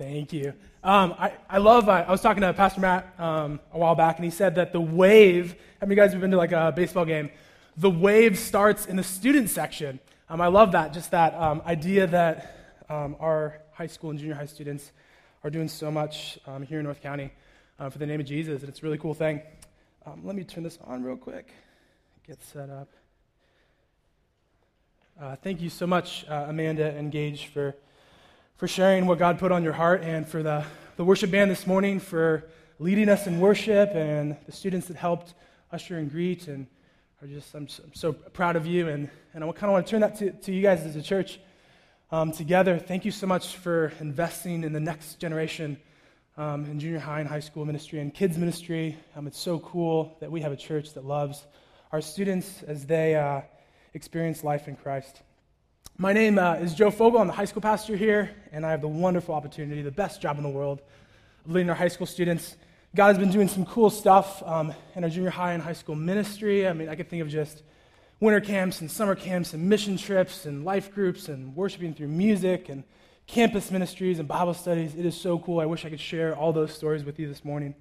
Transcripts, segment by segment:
Thank you. Um, I, I love, I, I was talking to Pastor Matt um, a while back, and he said that the wave, how many of you guys have been to like a baseball game? The wave starts in the student section. Um, I love that, just that um, idea that um, our high school and junior high students are doing so much um, here in North County uh, for the name of Jesus, and it's a really cool thing. let me turn this on real quick, get set up. Uh, thank you so much, uh, Amanda and Gage, for, for sharing what God put on your heart, and for the, the worship band this morning for leading us in worship, and the students that helped usher and greet. And are just, I'm so, I'm so proud of you, and, and I kind of want to turn that to, to you guys as a church um, together. Thank you so much for investing in the next generation um, in junior high and high school ministry and kids ministry. Um, it's so cool that we have a church that loves our students as they. Uh, experience life in Christ. My name uh, is Joe Fogel. I'm the high school pastor here, and I have the wonderful opportunity, the best job in the world, of leading our high school students. God has been doing some cool stuff um, in our junior high and high school ministry. I mean, I could think of just winter camps and summer camps and mission trips and life groups and worshiping through music and campus ministries and Bible studies. It is so cool. I wish I could share all those stories with you this morning.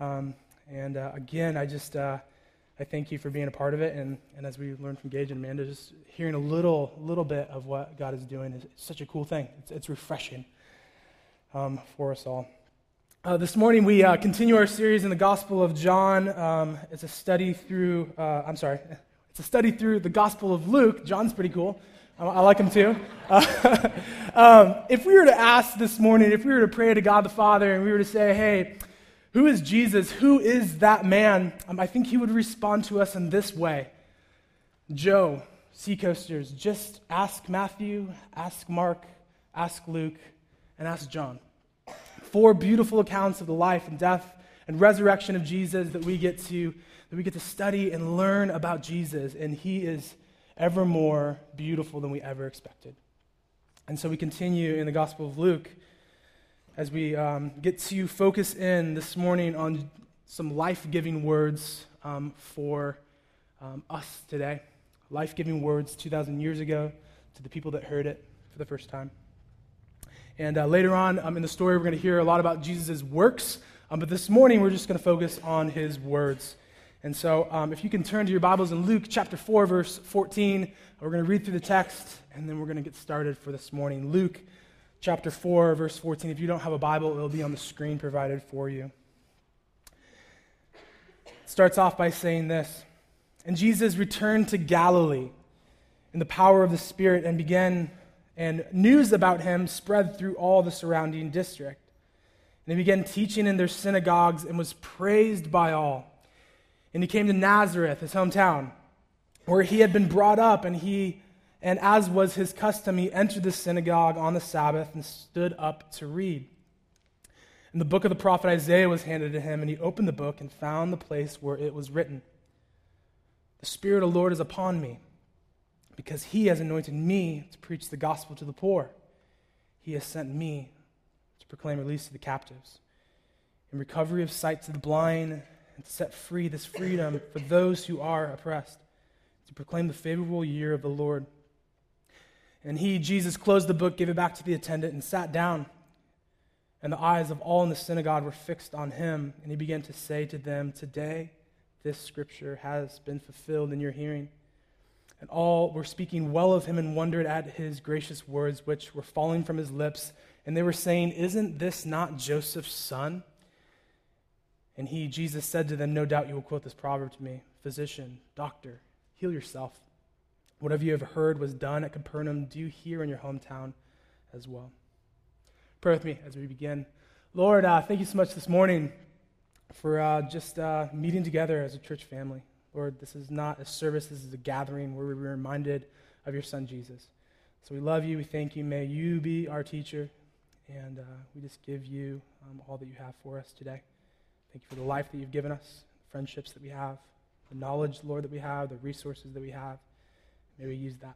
Um, and uh, again, I just. Uh, I thank you for being a part of it. And, and as we learned from Gage and Amanda, just hearing a little, little bit of what God is doing is such a cool thing. It's, it's refreshing um, for us all. Uh, this morning, we uh, continue our series in the Gospel of John. Um, it's a study through, uh, I'm sorry, it's a study through the Gospel of Luke. John's pretty cool. I like him too. um, if we were to ask this morning, if we were to pray to God the Father and we were to say, hey, who is Jesus? Who is that man? Um, I think he would respond to us in this way Joe, Seacoasters, just ask Matthew, ask Mark, ask Luke, and ask John. Four beautiful accounts of the life and death and resurrection of Jesus that we get to that we get to study and learn about Jesus and he is ever more beautiful than we ever expected. And so we continue in the Gospel of Luke as we um, get to focus in this morning on some life giving words um, for um, us today. Life giving words 2,000 years ago to the people that heard it for the first time. And uh, later on um, in the story, we're going to hear a lot about Jesus' works, um, but this morning we're just going to focus on his words. And so, um, if you can turn to your Bibles in Luke chapter 4, verse 14, we're going to read through the text, and then we're going to get started for this morning. Luke chapter 4, verse 14. If you don't have a Bible, it will be on the screen provided for you. It starts off by saying this And Jesus returned to Galilee in the power of the Spirit and began, and news about him spread through all the surrounding district. And he began teaching in their synagogues and was praised by all. And he came to Nazareth, his hometown, where he had been brought up, and he and as was his custom, he entered the synagogue on the Sabbath and stood up to read. And the book of the prophet Isaiah was handed to him, and he opened the book and found the place where it was written The Spirit of the Lord is upon me, because he has anointed me to preach the gospel to the poor. He has sent me to proclaim release to the captives, and recovery of sight to the blind, and to set free this freedom for those who are oppressed, to proclaim the favorable year of the Lord. And he, Jesus, closed the book, gave it back to the attendant, and sat down. And the eyes of all in the synagogue were fixed on him. And he began to say to them, Today this scripture has been fulfilled in your hearing. And all were speaking well of him and wondered at his gracious words, which were falling from his lips. And they were saying, Isn't this not Joseph's son? And he, Jesus, said to them, No doubt you will quote this proverb to me Physician, doctor, heal yourself. Whatever you have heard was done at Capernaum, do here in your hometown as well. Pray with me as we begin. Lord, uh, thank you so much this morning for uh, just uh, meeting together as a church family. Lord, this is not a service, this is a gathering where we're reminded of your son Jesus. So we love you, we thank you. May you be our teacher, and uh, we just give you um, all that you have for us today. Thank you for the life that you've given us, the friendships that we have, the knowledge, Lord, that we have, the resources that we have. May we use that.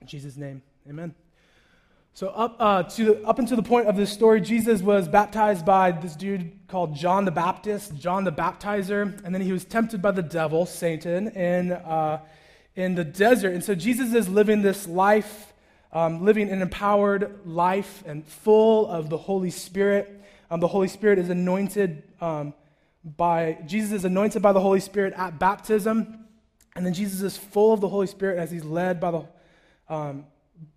In Jesus' name, amen. So up uh, to the, up until the point of this story, Jesus was baptized by this dude called John the Baptist, John the Baptizer, and then he was tempted by the devil, Satan, in uh, in the desert. And so Jesus is living this life um, living an empowered life and full of the Holy Spirit. Um, the Holy Spirit is anointed um, by, Jesus is anointed by the Holy Spirit at baptism. And then Jesus is full of the Holy Spirit as he's led by the, um,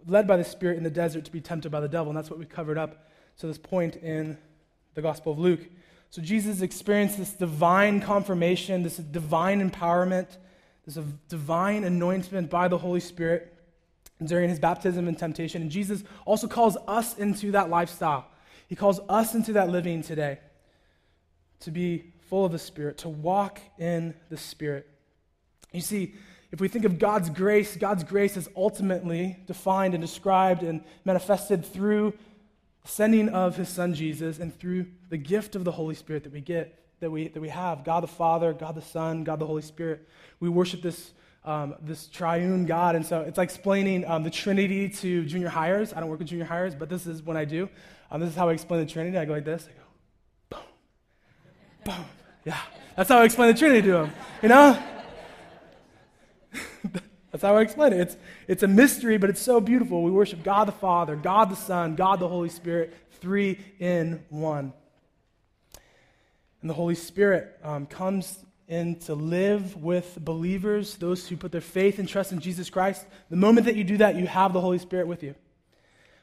led by the Spirit in the desert to be tempted by the devil. And that's what we covered up to this point in the Gospel of Luke. So Jesus experienced this divine confirmation, this divine empowerment, this divine anointment by the Holy Spirit during his baptism and temptation. And Jesus also calls us into that lifestyle. He calls us into that living today to be full of the Spirit, to walk in the Spirit. You see, if we think of God's grace, God's grace is ultimately defined and described and manifested through the sending of his son Jesus and through the gift of the Holy Spirit that we get, that we, that we have God the Father, God the Son, God the Holy Spirit. We worship this, um, this triune God. And so it's like explaining um, the Trinity to junior highers. I don't work with junior highers, but this is when I do. Um, this is how I explain the Trinity. I go like this I go, boom, boom. Yeah, that's how I explain the Trinity to them. You know? That's how I explain it. It's, it's a mystery, but it's so beautiful. We worship God the Father, God the Son, God the Holy Spirit, three in one. And the Holy Spirit um, comes in to live with believers, those who put their faith and trust in Jesus Christ. The moment that you do that, you have the Holy Spirit with you.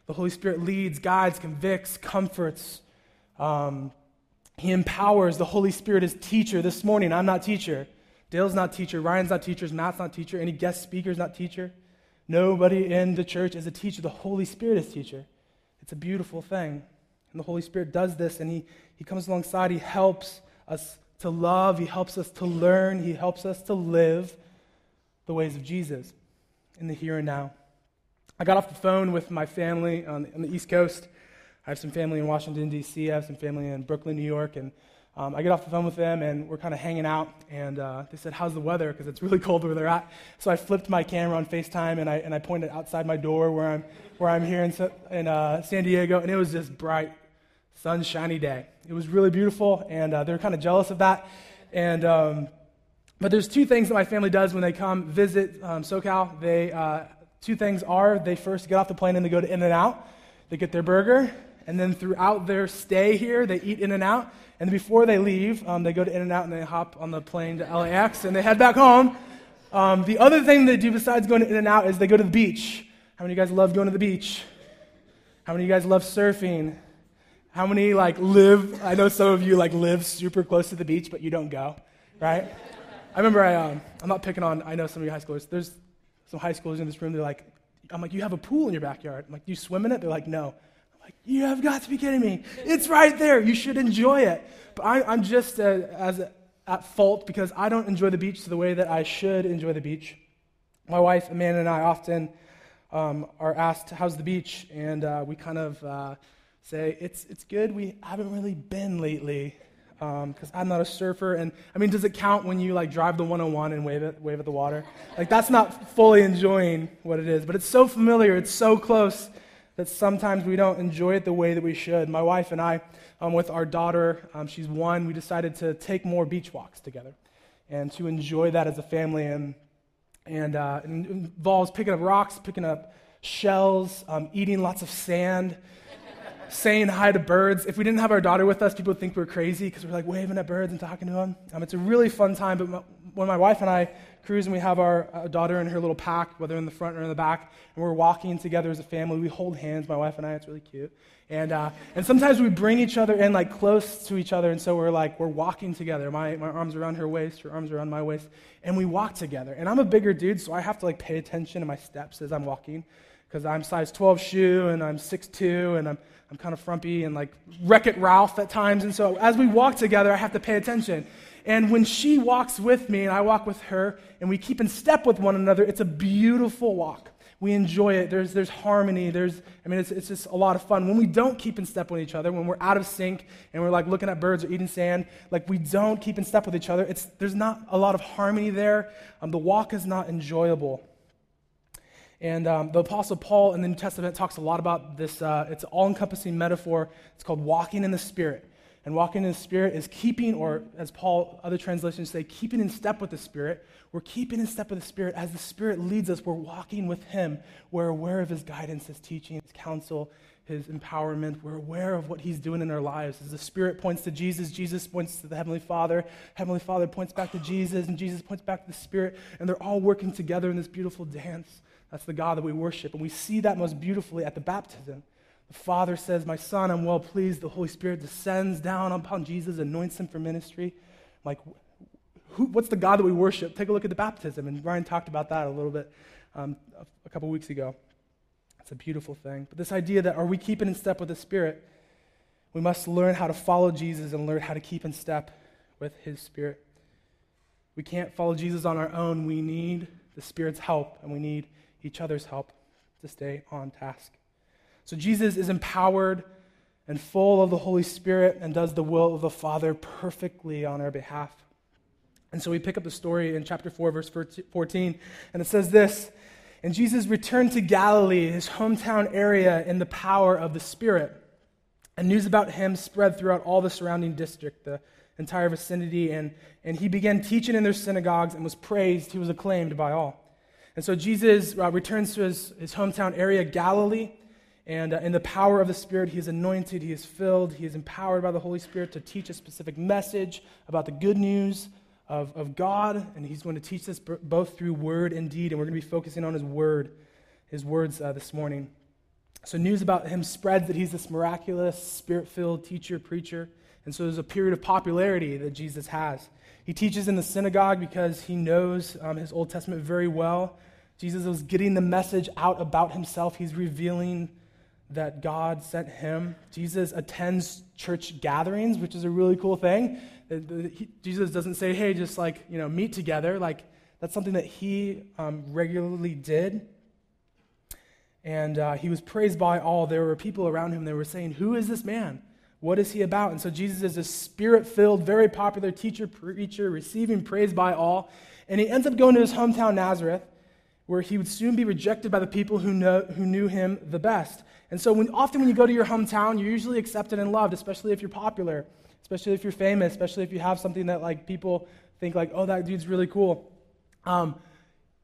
The Holy Spirit leads, guides, convicts, comforts. Um, he empowers. The Holy Spirit is teacher. This morning, I'm not teacher. Dale's not teacher. Ryan's not teacher. Matt's not teacher. Any guest speaker's not teacher. Nobody in the church is a teacher. The Holy Spirit is teacher. It's a beautiful thing. And the Holy Spirit does this, and He, he comes alongside. He helps us to love. He helps us to learn. He helps us to live the ways of Jesus in the here and now. I got off the phone with my family on, on the East Coast. I have some family in Washington, D.C., I have some family in Brooklyn, New York, and um, I get off the phone with them, and we're kind of hanging out. And uh, they said, "How's the weather?" Because it's really cold where they're at. So I flipped my camera on FaceTime, and I and I pointed outside my door where I'm where I'm here in, in uh, San Diego, and it was just bright, sunshiny day. It was really beautiful, and uh, they were kind of jealous of that. And um, but there's two things that my family does when they come visit um, SoCal. They uh, two things are they first get off the plane and they go to In-N-Out. They get their burger, and then throughout their stay here, they eat In and Out. And before they leave, um, they go to In-N-Out and they hop on the plane to LAX and they head back home. Um, the other thing they do besides going to In-N-Out is they go to the beach. How many of you guys love going to the beach? How many of you guys love surfing? How many like live? I know some of you like live super close to the beach, but you don't go, right? I remember I, um, I'm not picking on. I know some of you high schoolers. There's some high schoolers in this room. They're like, I'm like, you have a pool in your backyard. I'm like, do you swim in it? They're like, no. Like, you have got to be kidding me. It's right there. You should enjoy it. But I, am just uh, as a, at fault because I don't enjoy the beach the way that I should enjoy the beach. My wife, Amanda, and I often um, are asked, How's the beach? And uh, we kind of uh, say, it's, it's good. We haven't really been lately because um, I'm not a surfer. And I mean, does it count when you like drive the 101 and wave it, wave at the water? Like that's not fully enjoying what it is, but it's so familiar, it's so close that sometimes we don't enjoy it the way that we should. My wife and I, um, with our daughter, um, she's one, we decided to take more beach walks together and to enjoy that as a family. And, and uh, involves picking up rocks, picking up shells, um, eating lots of sand, saying hi to birds. If we didn't have our daughter with us, people would think we are crazy because we're like waving at birds and talking to them. Um, it's a really fun time, but my, when my wife and I cruise and we have our uh, daughter in her little pack, whether in the front or in the back, and we're walking together as a family. We hold hands, my wife and I. It's really cute. And, uh, and sometimes we bring each other in like close to each other, and so we're like, we're walking together. My, my arms around her waist, her arms around my waist, and we walk together. And I'm a bigger dude, so I have to like pay attention to my steps as I'm walking because I'm size 12 shoe and I'm 6'2 and I'm, I'm kind of frumpy and like Wreck It Ralph at times. And so as we walk together, I have to pay attention. And when she walks with me and I walk with her and we keep in step with one another, it's a beautiful walk. We enjoy it. There's, there's harmony. There's, I mean, it's, it's just a lot of fun. When we don't keep in step with each other, when we're out of sync and we're like looking at birds or eating sand, like we don't keep in step with each other, it's, there's not a lot of harmony there. Um, the walk is not enjoyable. And um, the Apostle Paul in the New Testament talks a lot about this. Uh, it's all encompassing metaphor. It's called walking in the Spirit. And walking in the Spirit is keeping, or as Paul, other translations say, keeping in step with the Spirit. We're keeping in step with the Spirit. As the Spirit leads us, we're walking with Him. We're aware of His guidance, His teaching, His counsel, His empowerment. We're aware of what He's doing in our lives. As the Spirit points to Jesus, Jesus points to the Heavenly Father. Heavenly Father points back to Jesus, and Jesus points back to the Spirit. And they're all working together in this beautiful dance. That's the God that we worship. And we see that most beautifully at the baptism. The Father says, My Son, I'm well pleased. The Holy Spirit descends down upon Jesus, anoints him for ministry. Like, who, what's the God that we worship? Take a look at the baptism. And Ryan talked about that a little bit um, a couple weeks ago. It's a beautiful thing. But this idea that are we keeping in step with the Spirit? We must learn how to follow Jesus and learn how to keep in step with his Spirit. We can't follow Jesus on our own. We need the Spirit's help, and we need each other's help to stay on task. So Jesus is empowered and full of the Holy Spirit and does the will of the Father perfectly on our behalf. And so we pick up the story in chapter 4, verse 14, and it says this And Jesus returned to Galilee, his hometown area, in the power of the Spirit. And news about him spread throughout all the surrounding district, the entire vicinity, and, and he began teaching in their synagogues and was praised. He was acclaimed by all. And so Jesus uh, returns to his, his hometown area, Galilee. And uh, in the power of the Spirit, he is anointed, he is filled, he is empowered by the Holy Spirit to teach a specific message about the good news of, of God. And he's going to teach this b- both through word and deed. And we're going to be focusing on his word, his words uh, this morning. So, news about him spreads that he's this miraculous, spirit filled teacher, preacher. And so, there's a period of popularity that Jesus has. He teaches in the synagogue because he knows um, his Old Testament very well. Jesus was getting the message out about himself. He's revealing that God sent him. Jesus attends church gatherings, which is a really cool thing. Jesus doesn't say, hey, just like, you know, meet together. Like, that's something that he um, regularly did. And uh, he was praised by all. There were people around him that were saying, Who is this man? What is he about? And so Jesus is a spirit filled, very popular teacher, preacher, receiving praise by all. And he ends up going to his hometown, Nazareth, where he would soon be rejected by the people who, know, who knew him the best. And so when, often when you go to your hometown, you're usually accepted and loved, especially if you're popular, especially if you're famous, especially if you have something that like people think like, oh, that dude's really cool. Um,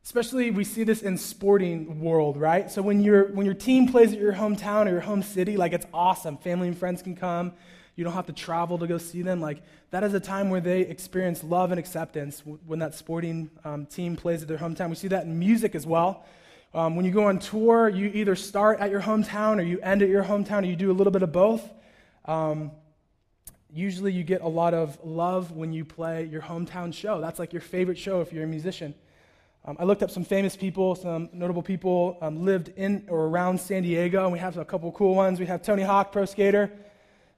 especially we see this in sporting world, right? So when, you when your team plays at your hometown or your home city, like it's awesome. Family and friends can come. You don't have to travel to go see them. Like that is a time where they experience love and acceptance when that sporting um, team plays at their hometown. We see that in music as well. Um, when you go on tour, you either start at your hometown or you end at your hometown, or you do a little bit of both. Um, usually, you get a lot of love when you play your hometown show. That's like your favorite show if you're a musician. Um, I looked up some famous people, some notable people um, lived in or around San Diego, and we have a couple cool ones. We have Tony Hawk, pro skater.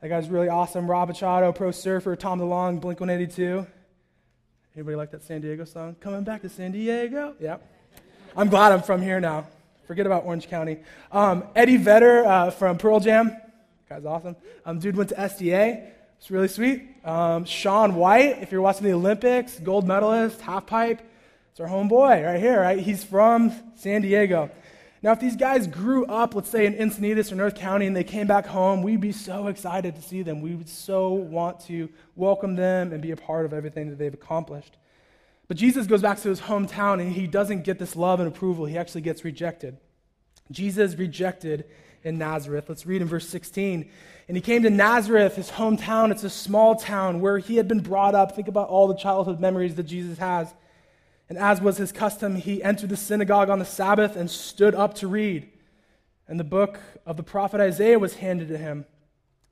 That guy's really awesome. Rob Machado, pro surfer. Tom DeLonge, Blink 182. Anybody like that San Diego song? Coming back to San Diego? Yeah. I'm glad I'm from here now. Forget about Orange County. Um, Eddie Vedder uh, from Pearl Jam. Guy's awesome. Um, dude went to SDA. It's really sweet. Um, Shaun White, if you're watching the Olympics, gold medalist, half pipe. It's our homeboy right here, right? He's from San Diego. Now, if these guys grew up, let's say in Encinitas or North County, and they came back home, we'd be so excited to see them. We would so want to welcome them and be a part of everything that they've accomplished. But Jesus goes back to his hometown and he doesn't get this love and approval. He actually gets rejected. Jesus rejected in Nazareth. Let's read in verse 16. And he came to Nazareth, his hometown. It's a small town where he had been brought up. Think about all the childhood memories that Jesus has. And as was his custom, he entered the synagogue on the Sabbath and stood up to read. And the book of the prophet Isaiah was handed to him.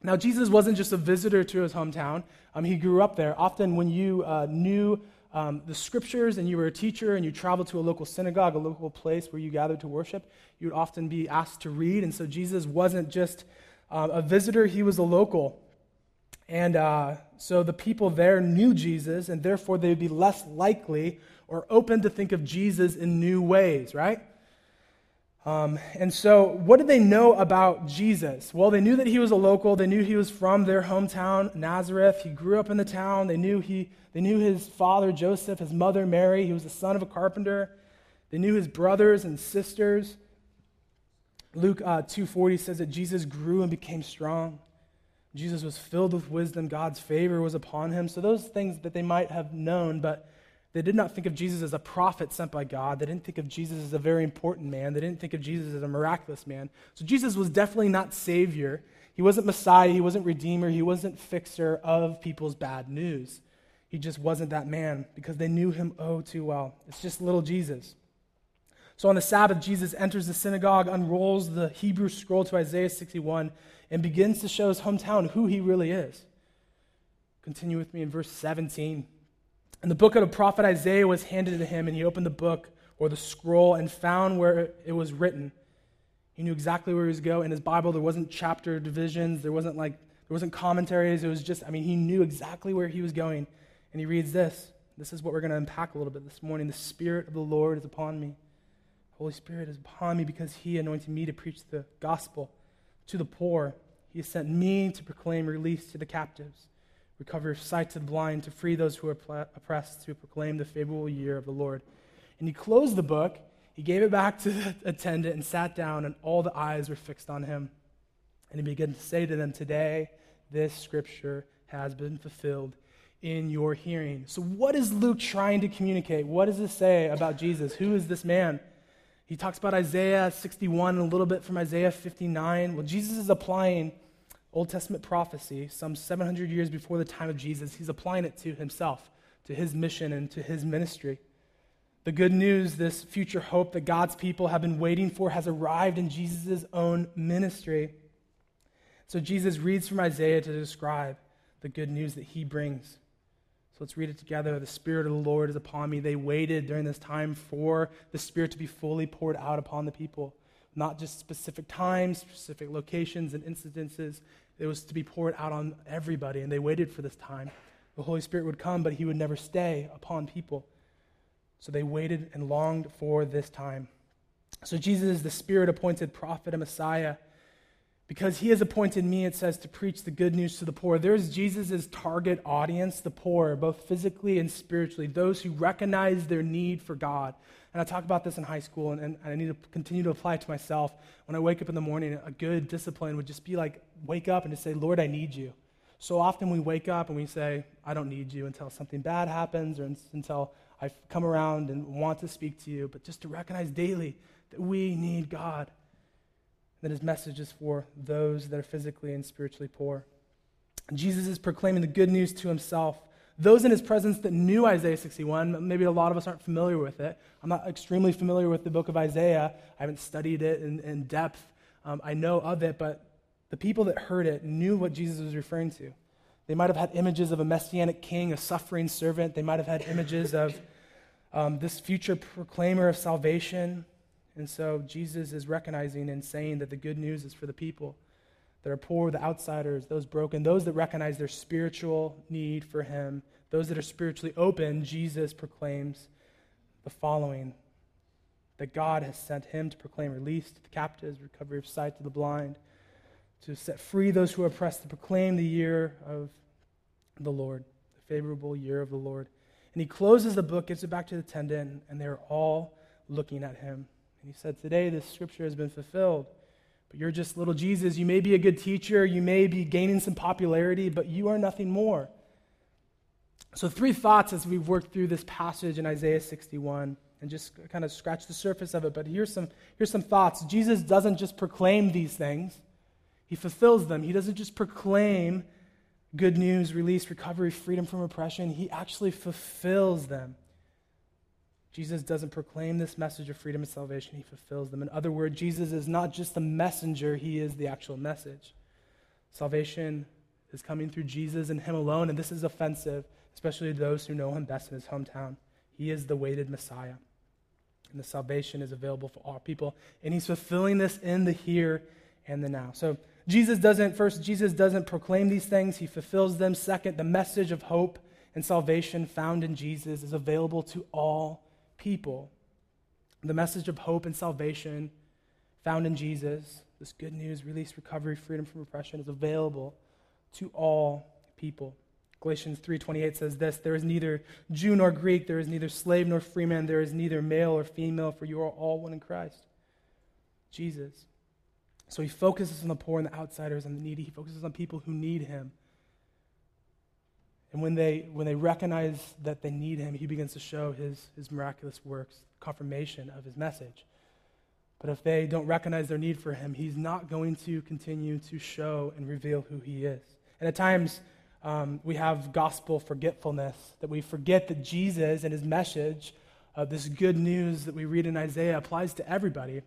Now, Jesus wasn't just a visitor to his hometown, um, he grew up there. Often, when you uh, knew um, the scriptures and you were a teacher and you traveled to a local synagogue, a local place where you gathered to worship, you would often be asked to read. And so Jesus wasn't just um, a visitor, he was a local. And uh, so the people there knew Jesus, and therefore they would be less likely or open to think of Jesus in new ways, right? Um, and so, what did they know about Jesus? Well, they knew that he was a local. They knew he was from their hometown, Nazareth. He grew up in the town. They knew, he, they knew his father, Joseph, his mother, Mary. He was the son of a carpenter. They knew his brothers and sisters. Luke uh, 2.40 says that Jesus grew and became strong. Jesus was filled with wisdom. God's favor was upon him. So, those things that they might have known, but they did not think of Jesus as a prophet sent by God. They didn't think of Jesus as a very important man. They didn't think of Jesus as a miraculous man. So, Jesus was definitely not Savior. He wasn't Messiah. He wasn't Redeemer. He wasn't fixer of people's bad news. He just wasn't that man because they knew him oh too well. It's just little Jesus. So on the Sabbath, Jesus enters the synagogue, unrolls the Hebrew scroll to Isaiah 61, and begins to show his hometown who he really is. Continue with me in verse 17. And the book of the prophet Isaiah was handed to him, and he opened the book or the scroll and found where it was written. He knew exactly where he was going. In his Bible, there wasn't chapter divisions, there wasn't like there wasn't commentaries. It was just, I mean, he knew exactly where he was going. And he reads this. This is what we're going to unpack a little bit this morning. The Spirit of the Lord is upon me. Holy Spirit is upon me because he anointed me to preach the gospel to the poor. He sent me to proclaim release to the captives, recover sight to the blind, to free those who are oppressed, to proclaim the favorable year of the Lord. And he closed the book, he gave it back to the attendant, and sat down, and all the eyes were fixed on him. And he began to say to them, Today, this scripture has been fulfilled in your hearing. So, what is Luke trying to communicate? What does it say about Jesus? Who is this man? He talks about Isaiah 61 and a little bit from Isaiah 59. Well, Jesus is applying Old Testament prophecy some 700 years before the time of Jesus. He's applying it to himself, to his mission, and to his ministry. The good news, this future hope that God's people have been waiting for, has arrived in Jesus' own ministry. So Jesus reads from Isaiah to describe the good news that he brings. So let's read it together. The Spirit of the Lord is upon me. They waited during this time for the Spirit to be fully poured out upon the people. Not just specific times, specific locations, and incidences. It was to be poured out on everybody, and they waited for this time. The Holy Spirit would come, but he would never stay upon people. So they waited and longed for this time. So Jesus is the Spirit appointed prophet and Messiah because he has appointed me, it says, to preach the good news to the poor. There's Jesus' target audience, the poor, both physically and spiritually, those who recognize their need for God. And I talk about this in high school, and, and I need to continue to apply it to myself. When I wake up in the morning, a good discipline would just be like, wake up and just say, Lord, I need you. So often we wake up and we say, I don't need you until something bad happens or until I come around and want to speak to you. But just to recognize daily that we need God that his message is for those that are physically and spiritually poor. Jesus is proclaiming the good news to himself. Those in his presence that knew Isaiah 61, maybe a lot of us aren't familiar with it. I'm not extremely familiar with the book of Isaiah. I haven't studied it in, in depth. Um, I know of it, but the people that heard it knew what Jesus was referring to. They might have had images of a messianic king, a suffering servant. They might have had images of um, this future proclaimer of salvation. And so Jesus is recognizing and saying that the good news is for the people that are poor, the outsiders, those broken, those that recognize their spiritual need for Him, those that are spiritually open. Jesus proclaims the following that God has sent Him to proclaim release to the captives, recovery of sight to the blind, to set free those who are oppressed, to proclaim the year of the Lord, the favorable year of the Lord. And he closes the book, gives it back to the attendant, and they're all looking at him. And he said, Today this scripture has been fulfilled. But you're just little Jesus. You may be a good teacher, you may be gaining some popularity, but you are nothing more. So, three thoughts as we've worked through this passage in Isaiah 61 and just kind of scratch the surface of it. But here's some, here's some thoughts. Jesus doesn't just proclaim these things, he fulfills them. He doesn't just proclaim good news, release, recovery, freedom from oppression, he actually fulfills them. Jesus doesn't proclaim this message of freedom and salvation, he fulfills them. In other words, Jesus is not just the messenger, he is the actual message. Salvation is coming through Jesus and him alone, and this is offensive, especially to those who know him best in his hometown. He is the waited Messiah. And the salvation is available for all people. And he's fulfilling this in the here and the now. So Jesus doesn't, first, Jesus doesn't proclaim these things, he fulfills them. Second, the message of hope and salvation found in Jesus is available to all people. The message of hope and salvation found in Jesus, this good news, release, recovery, freedom from oppression, is available to all people. Galatians 3:28 says this, there is neither Jew nor Greek, there is neither slave nor free man, there is neither male or female, for you are all one in Christ. Jesus. So he focuses on the poor and the outsiders and the needy. He focuses on people who need him. And when they, when they recognize that they need him, he begins to show his, his miraculous works, confirmation of his message. But if they don't recognize their need for him, he's not going to continue to show and reveal who he is. And at times, um, we have gospel forgetfulness, that we forget that Jesus and his message, uh, this good news that we read in Isaiah, applies to everybody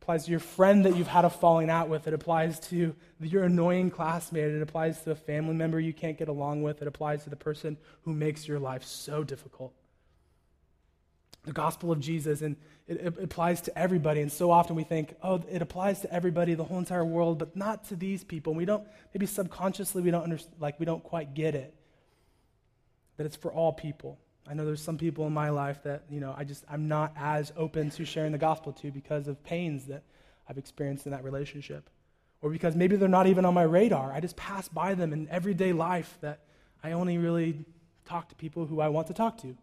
applies to your friend that you've had a falling out with. It applies to your annoying classmate. It applies to a family member you can't get along with. It applies to the person who makes your life so difficult. The gospel of Jesus, and it, it applies to everybody. And so often we think, oh, it applies to everybody, the whole entire world, but not to these people. And we don't, maybe subconsciously, we don't understand, like we don't quite get it. That it's for all people. I know there's some people in my life that, you know, I just, I'm not as open to sharing the gospel to because of pains that I've experienced in that relationship. Or because maybe they're not even on my radar. I just pass by them in everyday life that I only really talk to people who I want to talk to.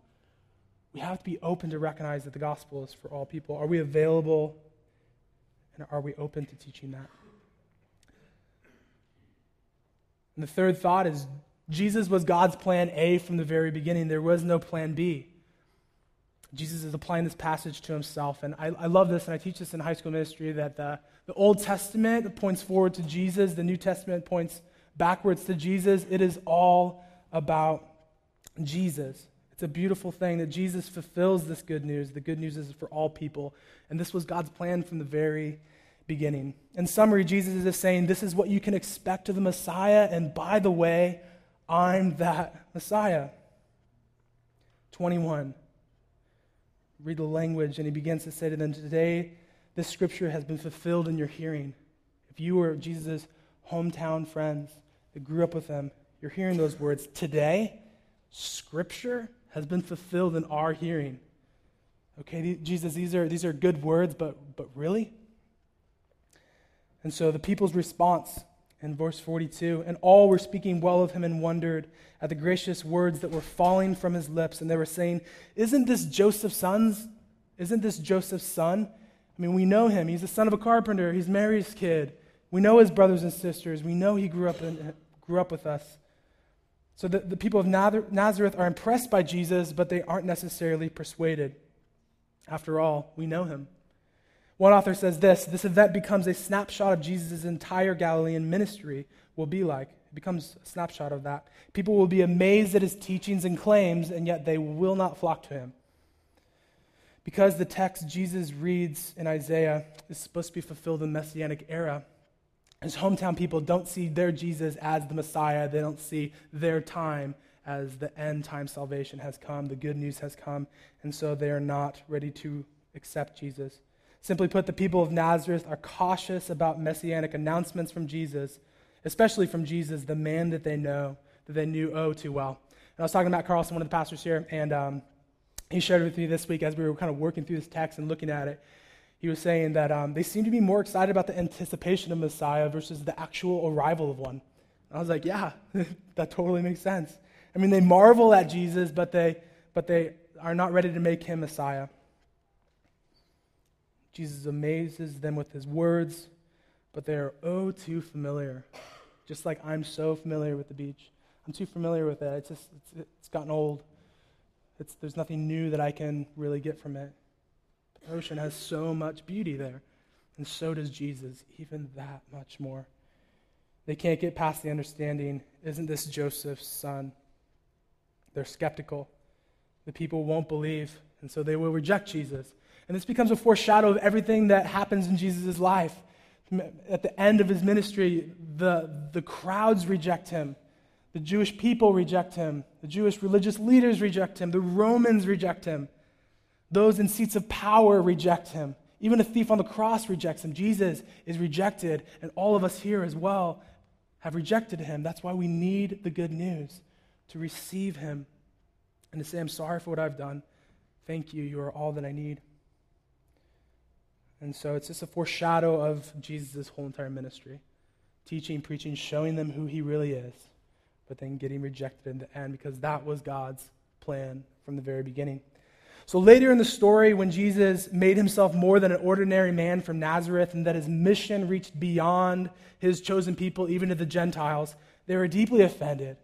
We have to be open to recognize that the gospel is for all people. Are we available and are we open to teaching that? And the third thought is Jesus was God's plan A from the very beginning. There was no plan B. Jesus is applying this passage to himself. And I, I love this, and I teach this in high school ministry that the, the Old Testament points forward to Jesus, the New Testament points backwards to Jesus. It is all about Jesus. It's a beautiful thing that Jesus fulfills this good news. The good news is for all people. And this was God's plan from the very beginning. In summary, Jesus is just saying this is what you can expect of the Messiah. And by the way, I'm that Messiah. 21. Read the language, and he begins to say to them, Today, this scripture has been fulfilled in your hearing. If you were Jesus' hometown friends that grew up with him, you're hearing those words. Today, scripture has been fulfilled in our hearing. Okay, Jesus, these are, these are good words, but, but really? And so the people's response in verse 42. And all were speaking well of him and wondered at the gracious words that were falling from his lips. And they were saying, Isn't this Joseph's son's? Isn't this Joseph's son? I mean, we know him. He's the son of a carpenter. He's Mary's kid. We know his brothers and sisters. We know he grew up, in, grew up with us. So the, the people of Nazareth are impressed by Jesus, but they aren't necessarily persuaded. After all, we know him. One author says this this event becomes a snapshot of Jesus' entire Galilean ministry will be like. It becomes a snapshot of that. People will be amazed at his teachings and claims, and yet they will not flock to him. Because the text Jesus reads in Isaiah is supposed to be fulfilled in the Messianic era, his hometown people don't see their Jesus as the Messiah. They don't see their time as the end time salvation has come, the good news has come, and so they are not ready to accept Jesus. Simply put, the people of Nazareth are cautious about messianic announcements from Jesus, especially from Jesus, the man that they know, that they knew oh too well. And I was talking about Carlson, one of the pastors here, and um, he shared with me this week as we were kind of working through this text and looking at it. He was saying that um, they seem to be more excited about the anticipation of Messiah versus the actual arrival of one. And I was like, yeah, that totally makes sense. I mean, they marvel at Jesus, but they, but they are not ready to make him Messiah. Jesus amazes them with his words, but they are oh too familiar. Just like I'm so familiar with the beach. I'm too familiar with it. It's just it's, it's gotten old. It's, there's nothing new that I can really get from it. The ocean has so much beauty there, and so does Jesus, even that much more. They can't get past the understanding isn't this Joseph's son? They're skeptical. The people won't believe, and so they will reject Jesus. And this becomes a foreshadow of everything that happens in Jesus' life. At the end of his ministry, the, the crowds reject him. The Jewish people reject him. The Jewish religious leaders reject him. The Romans reject him. Those in seats of power reject him. Even a thief on the cross rejects him. Jesus is rejected, and all of us here as well have rejected him. That's why we need the good news to receive him and to say, I'm sorry for what I've done. Thank you. You are all that I need. And so it's just a foreshadow of Jesus' whole entire ministry teaching, preaching, showing them who he really is, but then getting rejected in the end because that was God's plan from the very beginning. So later in the story, when Jesus made himself more than an ordinary man from Nazareth and that his mission reached beyond his chosen people, even to the Gentiles, they were deeply offended.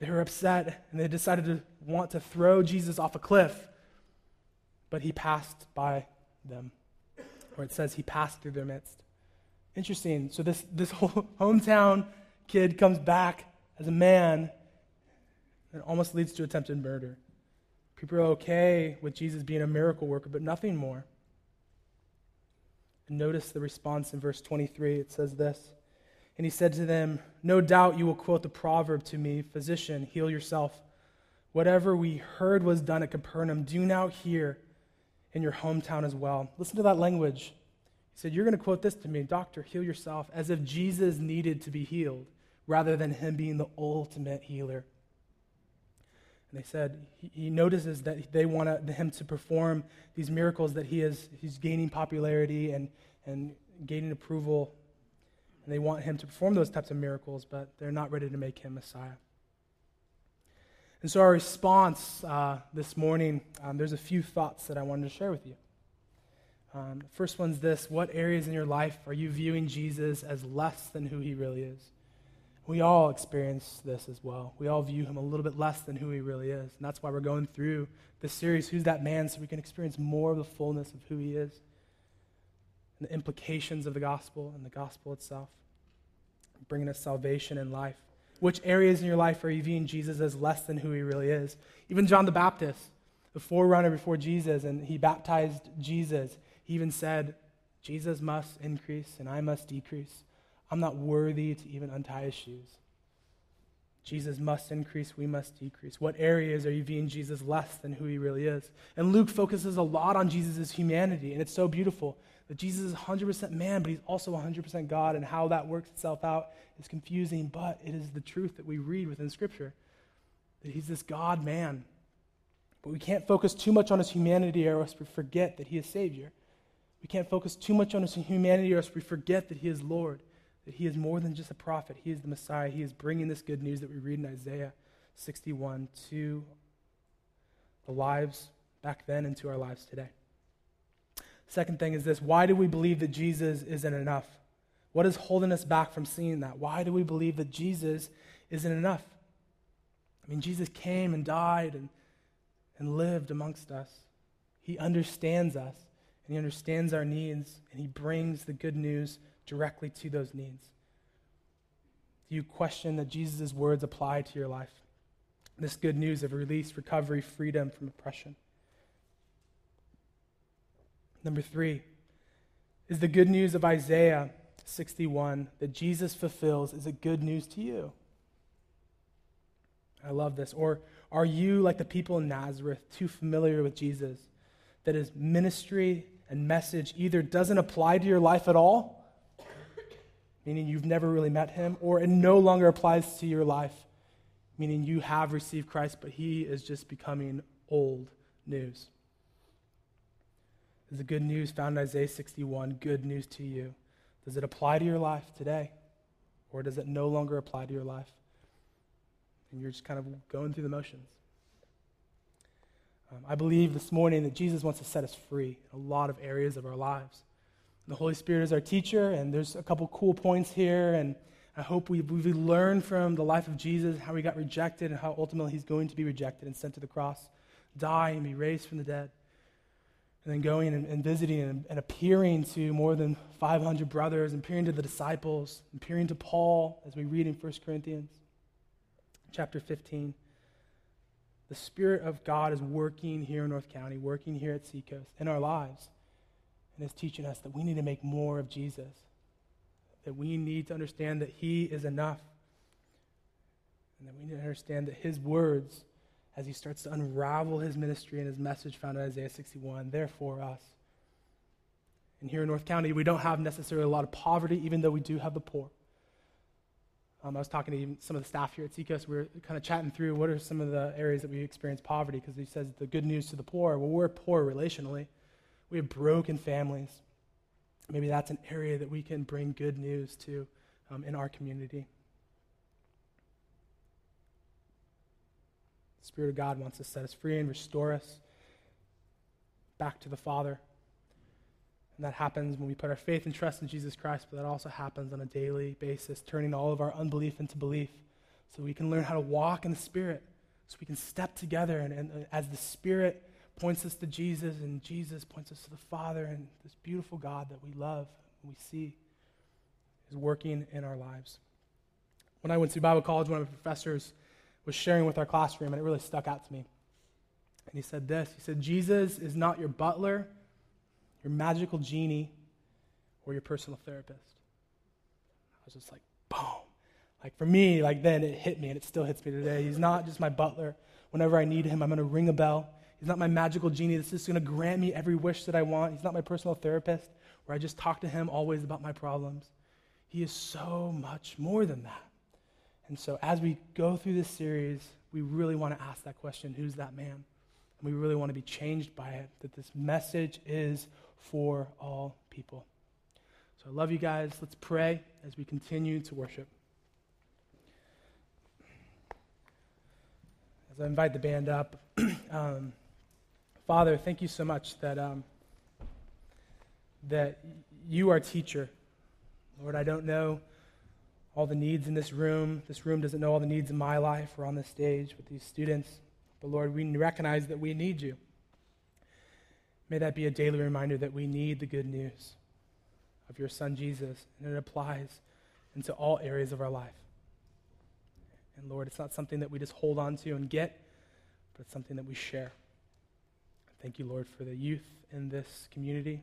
They were upset and they decided to want to throw Jesus off a cliff. But he passed by them, or it says he passed through their midst. Interesting. So this, this whole hometown kid comes back as a man and almost leads to attempted murder. People are okay with Jesus being a miracle worker, but nothing more. And notice the response in verse 23. It says this And he said to them, No doubt you will quote the proverb to me, Physician, heal yourself. Whatever we heard was done at Capernaum, do now here in your hometown as well. Listen to that language. He said, You're going to quote this to me, Doctor, heal yourself, as if Jesus needed to be healed rather than him being the ultimate healer. And they said he, notices that they want him to perform these miracles that he is he's gaining popularity and, and gaining approval. And they want him to perform those types of miracles, but they're not ready to make him Messiah. And so, our response uh, this morning, um, there's a few thoughts that I wanted to share with you. Um, first one's this What areas in your life are you viewing Jesus as less than who he really is? We all experience this as well. We all view him a little bit less than who he really is. And that's why we're going through this series, Who's That Man? so we can experience more of the fullness of who he is and the implications of the gospel and the gospel itself, bringing us salvation and life. Which areas in your life are you viewing Jesus as less than who he really is? Even John the Baptist, the forerunner before Jesus, and he baptized Jesus, he even said, Jesus must increase and I must decrease. I'm not worthy to even untie his shoes. Jesus must increase, we must decrease. What areas are you viewing Jesus less than who he really is? And Luke focuses a lot on Jesus' humanity, and it's so beautiful that Jesus is 100% man, but he's also 100% God, and how that works itself out is confusing, but it is the truth that we read within Scripture that he's this God man. But we can't focus too much on his humanity or else we forget that he is Savior. We can't focus too much on his humanity or else we forget that he is Lord that he is more than just a prophet. He is the Messiah. He is bringing this good news that we read in Isaiah 61 to the lives back then and to our lives today. Second thing is this why do we believe that Jesus isn't enough? What is holding us back from seeing that? Why do we believe that Jesus isn't enough? I mean, Jesus came and died and, and lived amongst us. He understands us, and He understands our needs, and He brings the good news directly to those needs? Do you question that Jesus' words apply to your life? This good news of release, recovery, freedom from oppression. Number three is the good news of Isaiah 61 that Jesus fulfills is it good news to you? I love this. Or are you, like the people in Nazareth, too familiar with Jesus that his ministry and message either doesn't apply to your life at all meaning you've never really met him, or it no longer applies to your life, meaning you have received Christ, but he is just becoming old news. Is the good news found in Isaiah 61 good news to you? Does it apply to your life today? Or does it no longer apply to your life? And you're just kind of going through the motions. Um, I believe this morning that Jesus wants to set us free in a lot of areas of our lives. The Holy Spirit is our teacher, and there's a couple cool points here, and I hope we, we learn from the life of Jesus how he got rejected and how ultimately he's going to be rejected and sent to the cross, die, and be raised from the dead. And then going and, and visiting and, and, appearing to more than 500 brothers, appearing to the disciples, appearing to Paul, as we read in 1 Corinthians chapter 15. The Spirit of God is working here in North County, working here at Seacoast in our lives and is teaching us that we need to make more of Jesus, that we need to understand that He is enough, and that we need to understand that His words, as He starts to unravel His ministry and His message found in Isaiah 61, they're for us. And here in North County, we don't have necessarily a lot of poverty, even though we do have the poor. Um, I was talking to some of the staff here at Seacoast. We were kind of chatting through what are some of the areas that we experience poverty because he says the good news to the poor. Well, we're poor relationally. We have broken families. Maybe that's an area that we can bring good news to um, in our community. The Spirit of God wants to set us free and restore us. back to the Father. And that happens when we put our faith and trust in Jesus Christ, but that also happens on a daily basis, turning all of our unbelief into belief so we can learn how to walk in the Spirit, so we can step together. And, and as the Spirit points us to Jesus and Jesus points us to the Father and this beautiful God that we love and we see is working in our lives. When I went to Bible college, one of the professors was sharing with our classroom, and it really stuck out to me. And he said this He said, Jesus is not your butler, your magical genie, or your personal therapist. I was just like, boom. Like for me, like then it hit me, and it still hits me today. He's not just my butler. Whenever I need him, I'm going to ring a bell. He's not my magical genie that's just going to grant me every wish that I want. He's not my personal therapist where I just talk to him always about my problems. He is so much more than that. And so as we go through this series, we really want to ask that question who's that man? And we really want to be changed by it, that this message is for all people. So I love you guys. Let's pray as we continue to worship. As I invite the band up, um, Father, thank you so much that, um, that you are teacher. Lord, I don't know all the needs in this room. This room doesn't know all the needs in my life or on this stage with these students. But Lord, we recognize that we need you. May that be a daily reminder that we need the good news of your Son Jesus, and it applies into all areas of our life. And Lord, it's not something that we just hold on to and get, but it's something that we share. Thank you, Lord, for the youth in this community.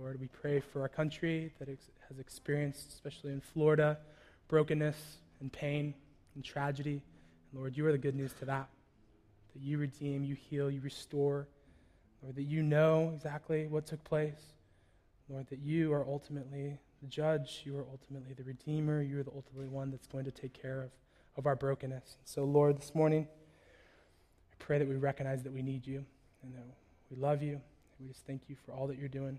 Lord, we pray for our country that ex- has experienced, especially in Florida, brokenness and pain and tragedy. And Lord, you are the good news to that. That you redeem, you heal, you restore. Lord, that you know exactly what took place. Lord, that you are ultimately the judge, you are ultimately the redeemer, you are the ultimately one that's going to take care of, of our brokenness. So, Lord, this morning, I pray that we recognize that we need you and that we love you. And we just thank you for all that you're doing.